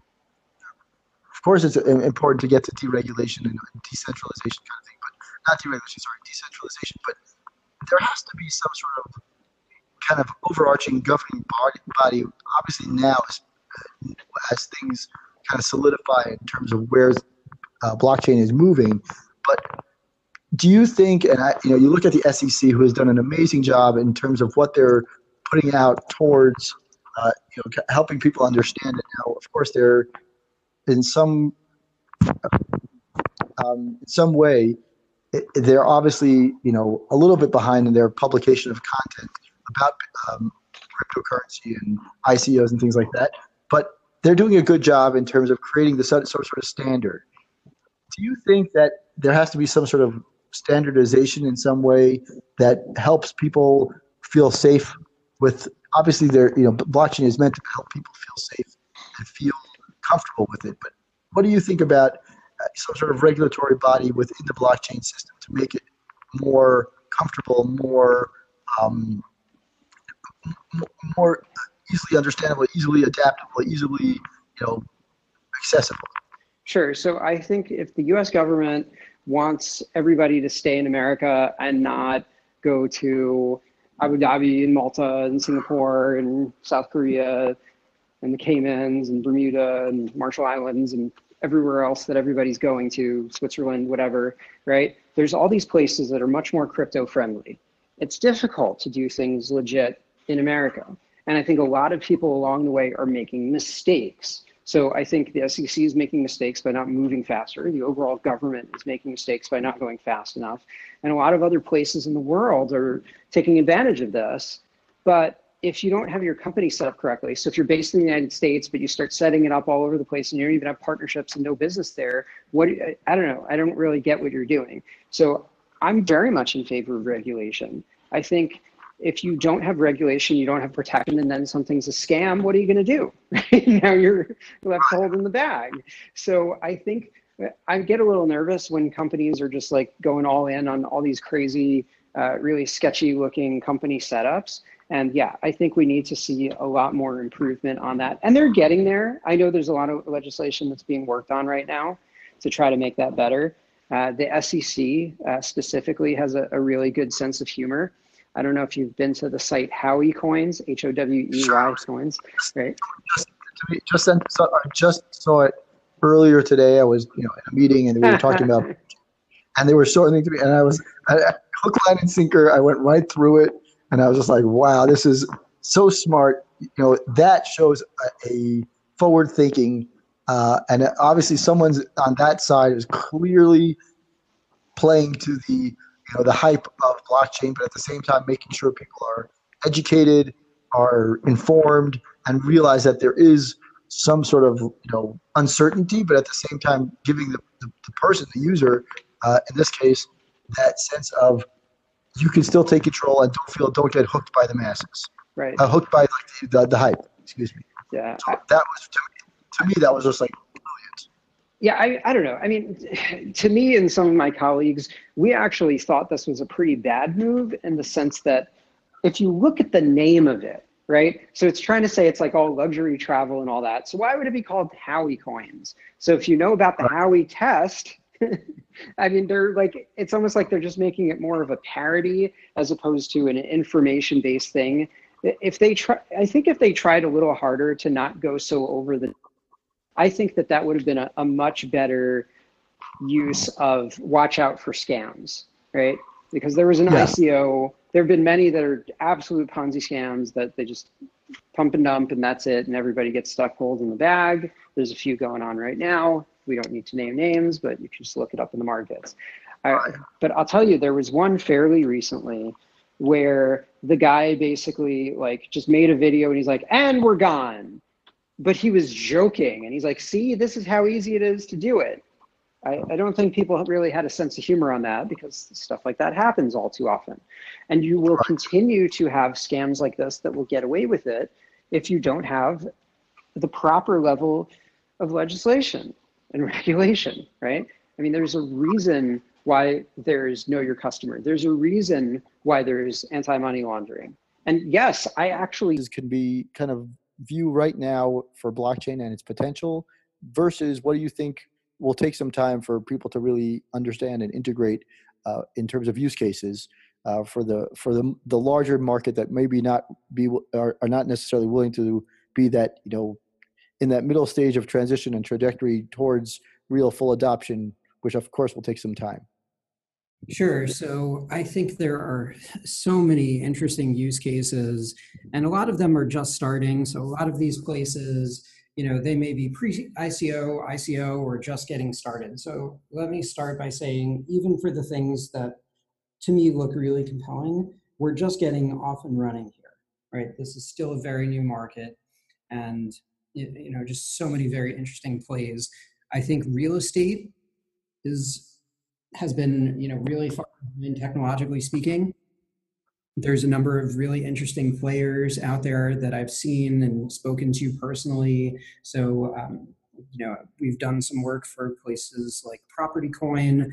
S1: of course it's important to get to deregulation and decentralization kind of thing, but not deregulation, sorry, decentralization. But there has to be some sort of kind of overarching governing body. Obviously now, as things kind of solidify in terms of where uh, blockchain is moving. But do you think, and I, you know, you look at the SEC, who has done an amazing job in terms of what they're putting out towards, uh, you know, helping people understand it. Now, of course, they're in some um, in some way they're obviously you know a little bit behind in their publication of content about um, cryptocurrency and ICOs and things like that, but they're doing a good job in terms of creating the sort of standard. Do you think that there has to be some sort of standardization in some way that helps people feel safe with obviously there you know blockchain is meant to help people feel safe and feel comfortable with it but what do you think about uh, some sort of regulatory body within the blockchain system to make it more comfortable more um, more easily understandable easily adaptable easily you know accessible?
S2: Sure. So i think if the us government wants everybody to stay in America and not go to Abu Dhabi and Malta and Singapore and South Korea and the Caymans and Bermuda and Marshall Islands and everywhere else that everybody's going to, Switzerland, whatever, right? There's all these places that are much more crypto friendly. It's difficult to do things legit in America. And I think a lot of people along the way are making mistakes so I think the SEC is making mistakes by not moving faster. The overall government is making mistakes by not going fast enough. And a lot of other places in the world are taking advantage of this. But if you don't have your company set up correctly, so if you're based in the United States, but you start setting it up all over the place and you don't even have partnerships and no business there, what I don't know, I don't really get what you're doing. So I'm very much in favor of regulation. I think if you don't have regulation, you don't have protection, and then something's a scam, what are you going to do? now you're left holding the bag. So I think I get a little nervous when companies are just like going all in on all these crazy, uh, really sketchy looking company setups. And yeah, I think we need to see a lot more improvement on that. And they're getting there. I know there's a lot of legislation that's being worked on right now to try to make that better. Uh, the SEC uh, specifically has a, a really good sense of humor I don't know if you've been to the site Howey Coins, H O W E Y Coins, right?
S1: Just, just sent, so I just saw it earlier today. I was, you know, in a meeting and we were talking about, and they were showing it to me, and I was I, hook, line, and sinker. I went right through it, and I was just like, wow, this is so smart. You know, that shows a, a forward thinking, uh, and obviously someone's on that side is clearly playing to the you know the hype of blockchain, but at the same time making sure people are educated, are informed, and realize that there is some sort of you know uncertainty, but at the same time giving the, the, the person, the user, uh, in this case, that sense of you can still take control and don't feel don't get hooked by the masses.
S2: Right.
S1: Uh, hooked by like the, the, the hype. Excuse me.
S2: Yeah.
S1: So that was to me, to me that was just like
S2: yeah, I, I don't know. I mean, to me and some of my colleagues, we actually thought this was a pretty bad move in the sense that if you look at the name of it, right? So it's trying to say it's like all luxury travel and all that. So why would it be called Howey coins? So if you know about the Howey test, I mean, they're like, it's almost like they're just making it more of a parody as opposed to an information based thing. If they try, I think if they tried a little harder to not go so over the I think that that would have been a, a much better use of watch out for scams, right? Because there was an yeah. ICO. There have been many that are absolute Ponzi scams that they just pump and dump and that's it, and everybody gets stuck holding the bag. There's a few going on right now. We don't need to name names, but you can just look it up in the markets. Uh, but I'll tell you, there was one fairly recently where the guy basically like just made a video and he's like, and we're gone but he was joking and he's like, see, this is how easy it is to do it. I, I, don't think people really had a sense of humor on that because stuff like that happens all too often. And you will continue to have scams like this that will get away with it if you don't have the proper level of legislation and regulation, right? I mean, there's a reason why there's know your customer. There's a reason why there's anti-money laundering. And yes, I actually
S1: can be kind of view right now for blockchain and its potential versus what do you think will take some time for people to really understand and integrate uh, in terms of use cases uh, for the for the the larger market that maybe not be are, are not necessarily willing to be that you know in that middle stage of transition and trajectory towards real full adoption, which of course will take some time?
S2: Sure. So I think there are so many interesting use cases, and a lot of them are just starting. So a lot of these places, you know, they may be pre ICO, ICO, or just getting started. So let me start by saying, even for the things that to me look really compelling, we're just getting off and running here, right? This is still a very new market, and you know, just so many very interesting plays. I think real estate is has been you know really far in technologically speaking. There's a number of really interesting players out there that i've seen and spoken to personally. So um, you know we've done some work for places like property coin.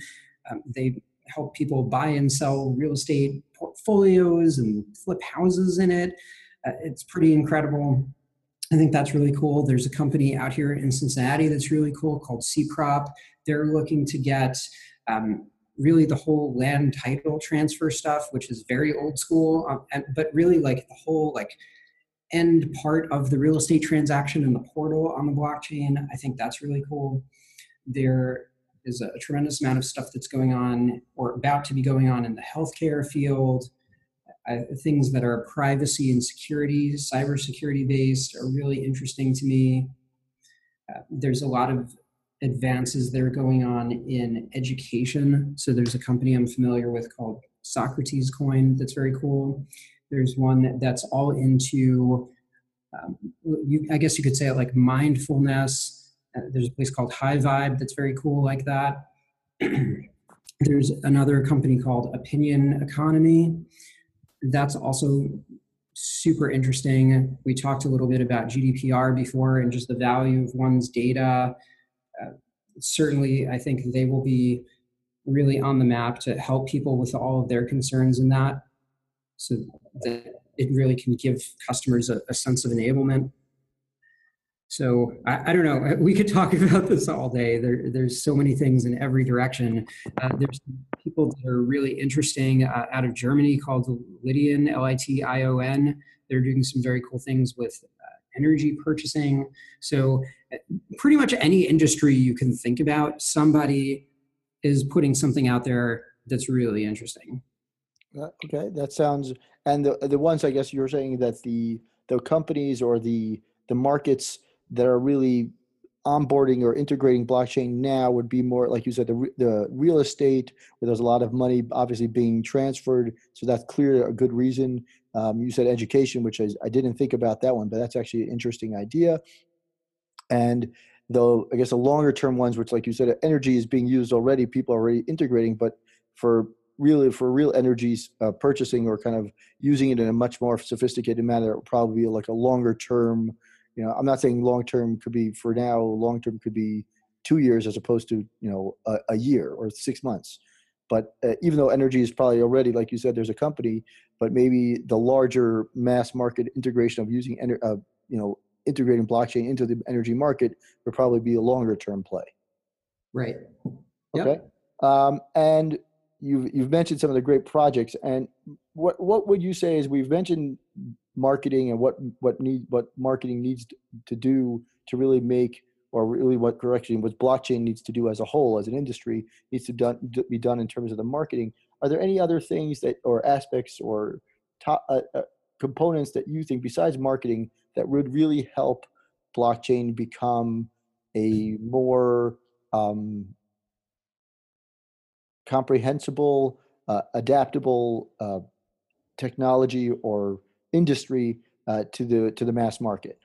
S2: Um, they help people buy and sell real estate portfolios and flip houses in it. Uh, it's pretty incredible I think that's really cool. There's a company out here in Cincinnati that's really cool called CPROP. They're looking to get um, really the whole land title transfer stuff, which is very old school, um, and, but really like the whole like end part of the real estate transaction and the portal on the blockchain. I think that's really cool. There is a, a tremendous amount of stuff that's going on or about to be going on in the healthcare field. Uh, things that are privacy and security, cybersecurity based, are really interesting to me. Uh, there's a lot of advances that are going on in education. So there's a company I'm familiar with called Socrates Coin that's very cool. There's one that's all into, um, you, I guess you could say it like mindfulness. Uh, there's a place called High Vibe that's very cool like that. there's another company called Opinion Economy. That's also super interesting. We talked a little bit about GDPR before and just the value of one's data uh, certainly, I think they will be really on the map to help people with all of their concerns in that so that it really can give customers a, a sense of enablement. So I, I, don't know. We could talk about this all day. There, there's so many things in every direction. Uh, there's people that are really interesting uh, out of Germany called Lition, L-I-T-I-O-N. They're doing some very cool things with energy purchasing. So, pretty much any industry you can think about, somebody is putting something out there that's really interesting.
S1: Uh, okay, that sounds. And the the ones I guess you're saying that the the companies or the the markets that are really onboarding or integrating blockchain now would be more like you said the the real estate where there's a lot of money obviously being transferred. So that's clear a good reason. Um, you said education which I, I didn't think about that one but that's actually an interesting idea. And though i guess the longer term ones which like you said energy is being used already people are already integrating but for really for real energies uh, purchasing or kind of using it in a much more sophisticated manner it would probably be like a longer term you know i'm not saying long term could be for now long term could be two years as opposed to you know a, a year or six months. But uh, even though energy is probably already like you said there's a company but maybe the larger mass market integration of using uh, you know integrating blockchain into the energy market would probably be a longer term play.
S2: Right.
S1: Okay? Yep. um, and you've you've mentioned some of the great projects and what what would you say is we've mentioned marketing and what what need what marketing needs to do to really make or really what correction what blockchain needs to do as a whole as an industry needs to done, be done in terms of the marketing. Are there any other things that or aspects or uh, uh, components that you think besides marketing that would really help blockchain become a more um, comprehensible uh, adaptable uh, technology or industry uh, to the to the mass market?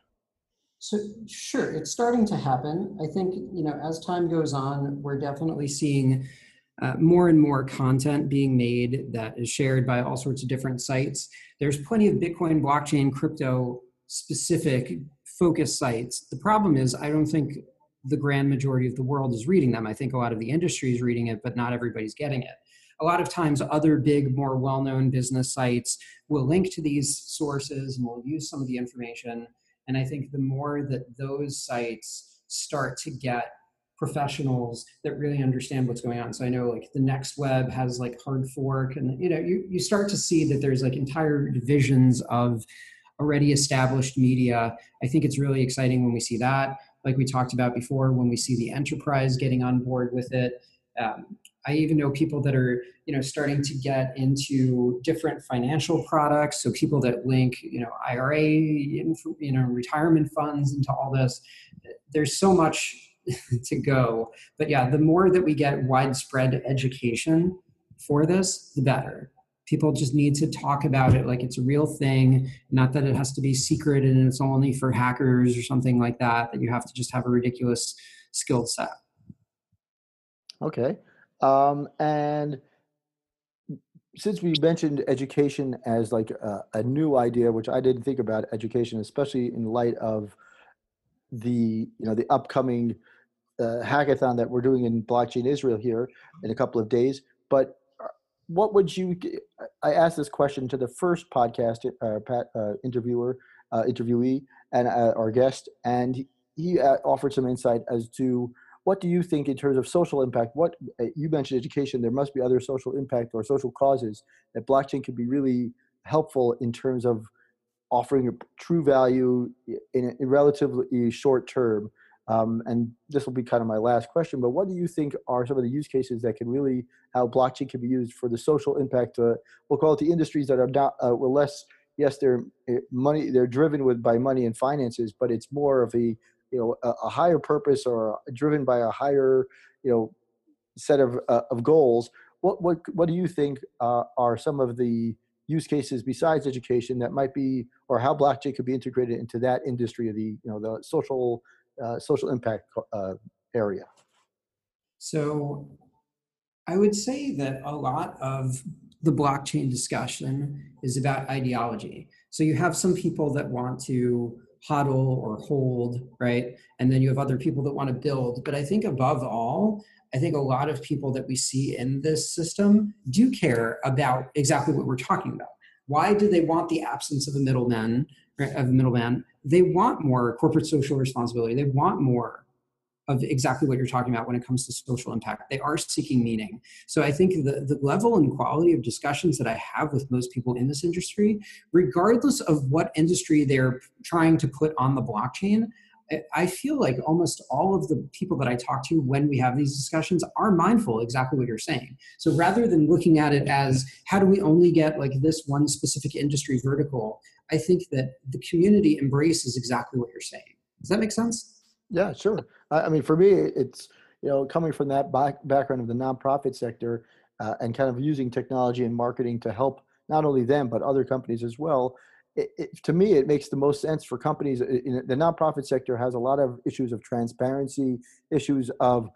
S2: So sure, it's starting to happen. I think you know as time goes on, we're definitely seeing uh, more and more content being made that is shared by all sorts of different sites. There's plenty of Bitcoin, blockchain, crypto specific focus sites. The problem is, I don't think the grand majority of the world is reading them. I think a lot of the industry is reading it, but not everybody's getting it a lot of times other big more well-known business sites will link to these sources and will use some of the information and i think the more that those sites start to get professionals that really understand what's going on so i know like the next web has like hard fork and you know you, you start to see that there's like entire divisions of already established media. I think it's really exciting when we see that. Like we talked about before, when we see the enterprise getting on board with it. Um, I even know people that are, you know, starting to get into different financial products. So people that link, you know, IRA, you know, retirement funds into all this. There's so much to go. But yeah, the more that we get widespread education for this, the better. People just need to talk about it like it's a real thing, not that it has to be secret and it's only for hackers or something like that, that you have to just have a ridiculous skill set.
S1: Okay. Um, and since we mentioned education as like a, a, new idea, which I didn't think about education, especially in light of the you know the upcoming uh, hackathon that we're doing in blockchain Israel here in a couple of days. But uh, what would you? I asked this question to the first podcast uh, Pat, uh, interviewer, uh, interviewee, and uh, our guest, and he offered some insight as to what do you think in terms of social impact? What you mentioned education. There must be other social impact or social causes that blockchain could be really helpful in terms of offering a true value in a relatively short term um, and this will be kind of my last question, but what do you think are some of the use cases that can really, how blockchain can be used for the social impact? Uh, we'll call it the industries that are not, uh, were less, yes, they're eh, money, they're driven with by money and finances, but it's more of a, you know, a, a higher purpose or driven by a higher, you know, set of, uh, of goals. What, what, what do you think uh, are some of the use cases besides education that might be, or how blockchain could be integrated into that industry of the, you know, the social uh, social impact uh, area?
S2: So I would say that a lot of the blockchain discussion is about ideology. So you have some people that want to hodl or hold, right? And then you have other people that want to build. But I think above all, I think a lot of people that we see in this system do care about exactly what we're talking about. Why do they want the absence of a middleman? Of a middleman, they want more corporate social responsibility. They want more of exactly what you're talking about when it comes to social impact. They are seeking meaning. So I think the, the level and quality of discussions that I have with most people in this industry, regardless of what industry they're trying to put on the blockchain, I feel like almost all of the people that I talk to when we have these discussions are mindful exactly what you're saying. So rather than looking at it as how do we only get like this one specific industry vertical, I think that the community embraces exactly what you're saying. Does that make sense?
S1: Yeah, sure. I mean, for me, it's you know coming from that back, background of the nonprofit sector uh, and kind of using technology and marketing to help not only them but other companies as well. It, it, to me, it makes the most sense for companies. In the nonprofit sector has a lot of issues of transparency, issues of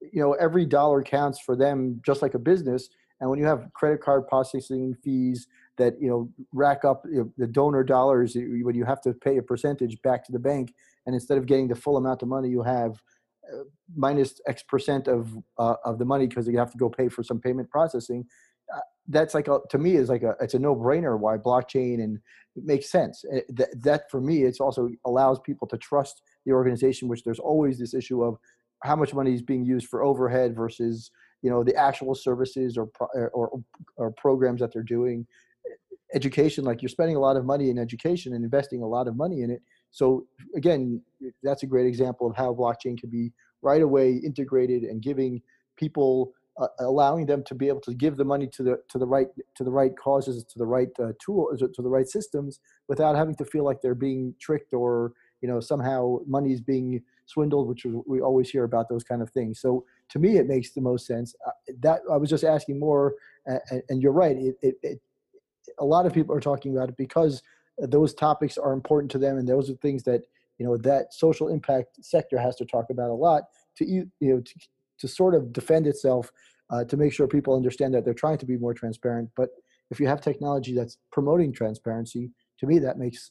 S1: you know every dollar counts for them, just like a business. And when you have credit card processing fees, that you know rack up you know, the donor dollars when you have to pay a percentage back to the bank and instead of getting the full amount of money you have uh, minus x percent of uh, of the money because you have to go pay for some payment processing uh, that's like a, to me is like a it's a no brainer why blockchain and it makes sense. It, that, that for me it's also allows people to trust the organization which there's always this issue of how much money is being used for overhead versus you know the actual services or or, or programs that they're doing. Education like you're spending a lot of money in education and investing a lot of money in it so again that's a great example of how blockchain can be right away integrated and giving people uh, allowing them to be able to give the money to the to the right to the right causes to the right uh, tools to the right systems without having to feel like they're being tricked or you know somehow money is being swindled which we always hear about those kind of things. So to me it makes the most sense. Uh, that i was just asking more uh, and you're right it, it, it a lot of people are talking about it because those topics are important to them and those are things that you know that social impact sector has to talk about a lot to you know to, to sort of defend itself uh, to make sure people understand that they're trying to be more transparent. But if you have technology that's promoting transparency to me that makes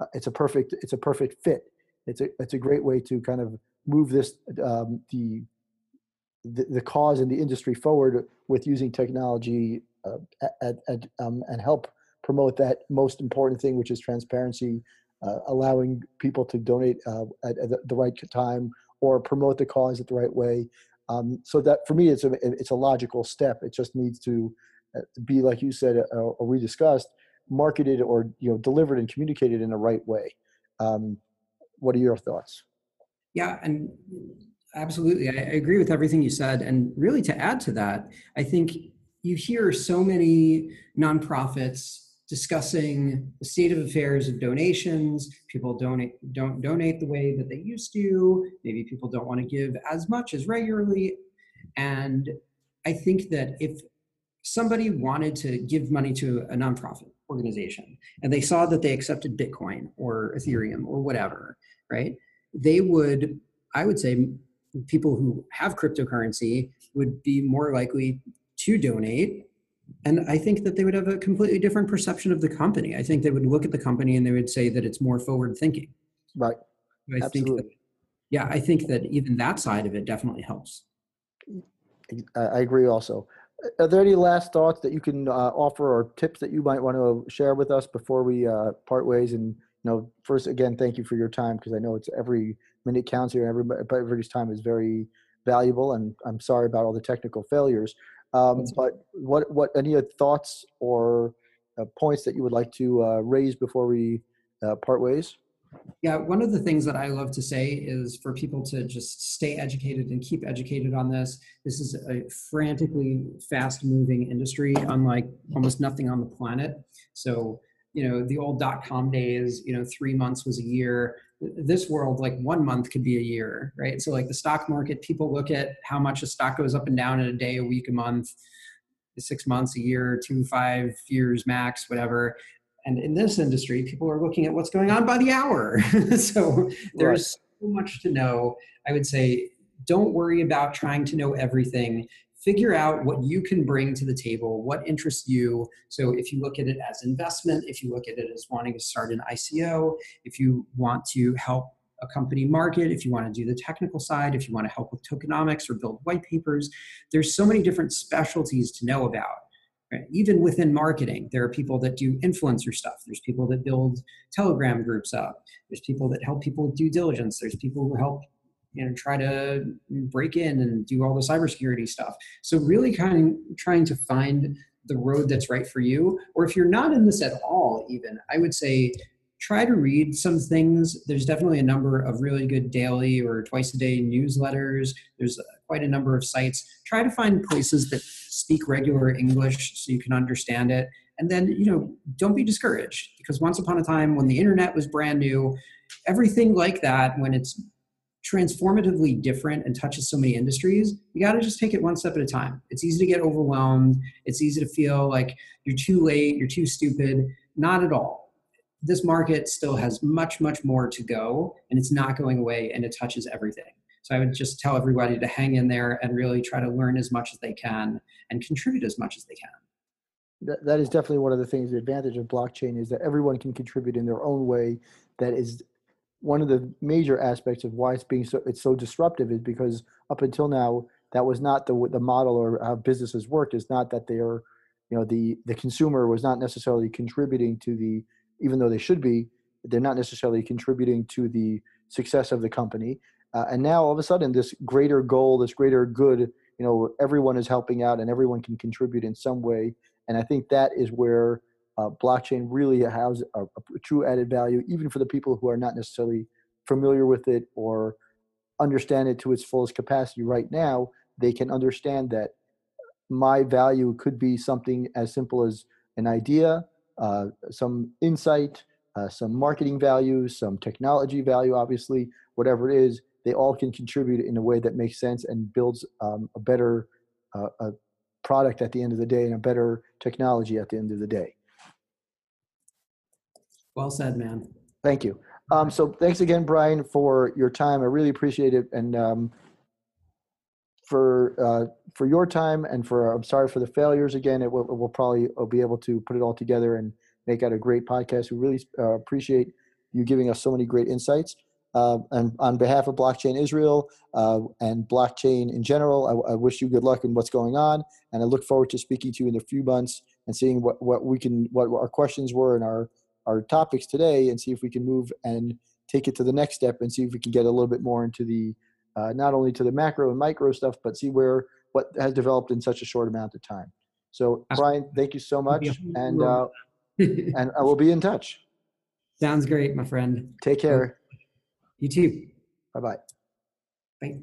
S1: uh, it's a perfect it's a perfect fit. It's a it's a great way to kind of move this um, the, the the cause and the industry forward with using technology uh, at, at, um, and help promote that most important thing, which is transparency, uh, allowing people to donate uh, at, at, the right time or promote the cause at the right way. Um, so that for me, it's a it's a logical step. It just needs to uh, be like you said uh, or we discussed marketed or you know delivered and communicated in the right way. Um, what are your thoughts?
S2: Yeah, and absolutely, I, I agree with everything you said. And really, to add to that, I think you hear so many nonprofits discussing the state of affairs of donations. People donate don't donate the way that they used to. Maybe people don't want to give as much as regularly. And I think that if somebody wanted to give money to a nonprofit organization and they saw that they accepted Bitcoin or Ethereum or whatever, right? They would, I would say, people who have cryptocurrency would be more likely to donate. And I think that they would have a completely different perception of the company. I think they would look at the company and they would say that it's more forward thinking.
S1: Right.
S2: I Absolutely. think that, yeah, I think that even that side of it definitely helps.
S1: I agree also. Are there any last thoughts that you can uh, offer or tips that you might want to share with us before we uh, part ways? And you know, first again, thank you for your time because I know it's every minute counts here. Everybody, everybody's time is very valuable, and I'm sorry about all the technical failures. Um, but what what any thoughts or uh, points that you would like to uh, raise before we uh, part ways?
S2: Yeah, one of the things that I love to say is for people to just stay educated and keep educated on this. This is a frantically fast moving industry, unlike almost nothing on the planet. So, you know, the old dot com days, you know, three months was a year. This world, like one month could be a year, right? So, like the stock market, people look at how much a stock goes up and down in a day, a week, a month six months, a year, two, five years max, whatever and in this industry people are looking at what's going on by the hour so there's right. so much to know i would say don't worry about trying to know everything figure out what you can bring to the table what interests you so if you look at it as investment if you look at it as wanting to start an ico if you want to help a company market if you want to do the technical side if you want to help with tokenomics or build white papers there's so many different specialties to know about Right? Even within marketing, there are people that do influencer stuff. There's people that build Telegram groups up. There's people that help people with due diligence. There's people who help know try to break in and do all the cybersecurity stuff. So really kind of trying to find the road that's right for you. Or if you're not in this at all, even I would say try to read some things. There's definitely a number of really good daily or twice a day newsletters. There's quite a number of sites. Try to find places that speak regular English so you can understand it. And then, you know, don't be discouraged because once upon a time when the internet was brand new, everything like that, when it's transformatively different and touches so many industries, you got to just take it one step at a time. It's easy to get overwhelmed. It's easy to feel like you're too late, you're too stupid. Not at all this market still has much, much more to go, and it's not going away, and it touches everything. So I would just tell everybody to hang in there and really try to learn as much as they can and contribute as much as they can.
S1: That, is definitely one of the things. The advantage of blockchain is that everyone can contribute in their own way. That is one of the major aspects of why it's being so it's so disruptive is because up until now that was not the the model or how businesses worked. Is not that they are, you know, the the consumer was not necessarily contributing to the even though they should be, they're not necessarily contributing to the success of the company. Uh, and now all of a sudden, this greater goal, this greater good, you know, everyone is helping out and everyone can contribute in some way. And I think that is where uh, blockchain really has a, a, true added value, even for the people who are not necessarily familiar with it or understand it to its fullest capacity right now. They can understand that my value could be something as simple as an idea uh, some insight, uh, some marketing value, some technology value, obviously, whatever it is, they all can contribute in a way that makes sense and builds um, a better uh, a product at the end of the day and a better technology at the end of the day.
S2: Well said, man.
S1: Thank you. Um, so thanks again, Brian, for your time. I really appreciate it. And um, for uh, for your time and for I'm sorry for the failures again. It will, we'll probably be able to put it all together and make out a great podcast. We really uh, appreciate you giving us so many great insights. Uh, and on behalf of Blockchain Israel uh, and blockchain in general, I, I, wish you good luck in what's going on, and I look forward to speaking to you in a few months and seeing what, what we can, what our questions were and our our topics today, and see if we can move and take it to the next step and see if we can get a little bit more into the uh, not only to the macro and micro stuff, but see where what has developed in such a short amount of time. So, Brian, thank you so much, and uh, and I will be in touch.
S2: Sounds great, my friend.
S1: Take care.
S2: You too.
S1: Bye-bye.
S2: Bye.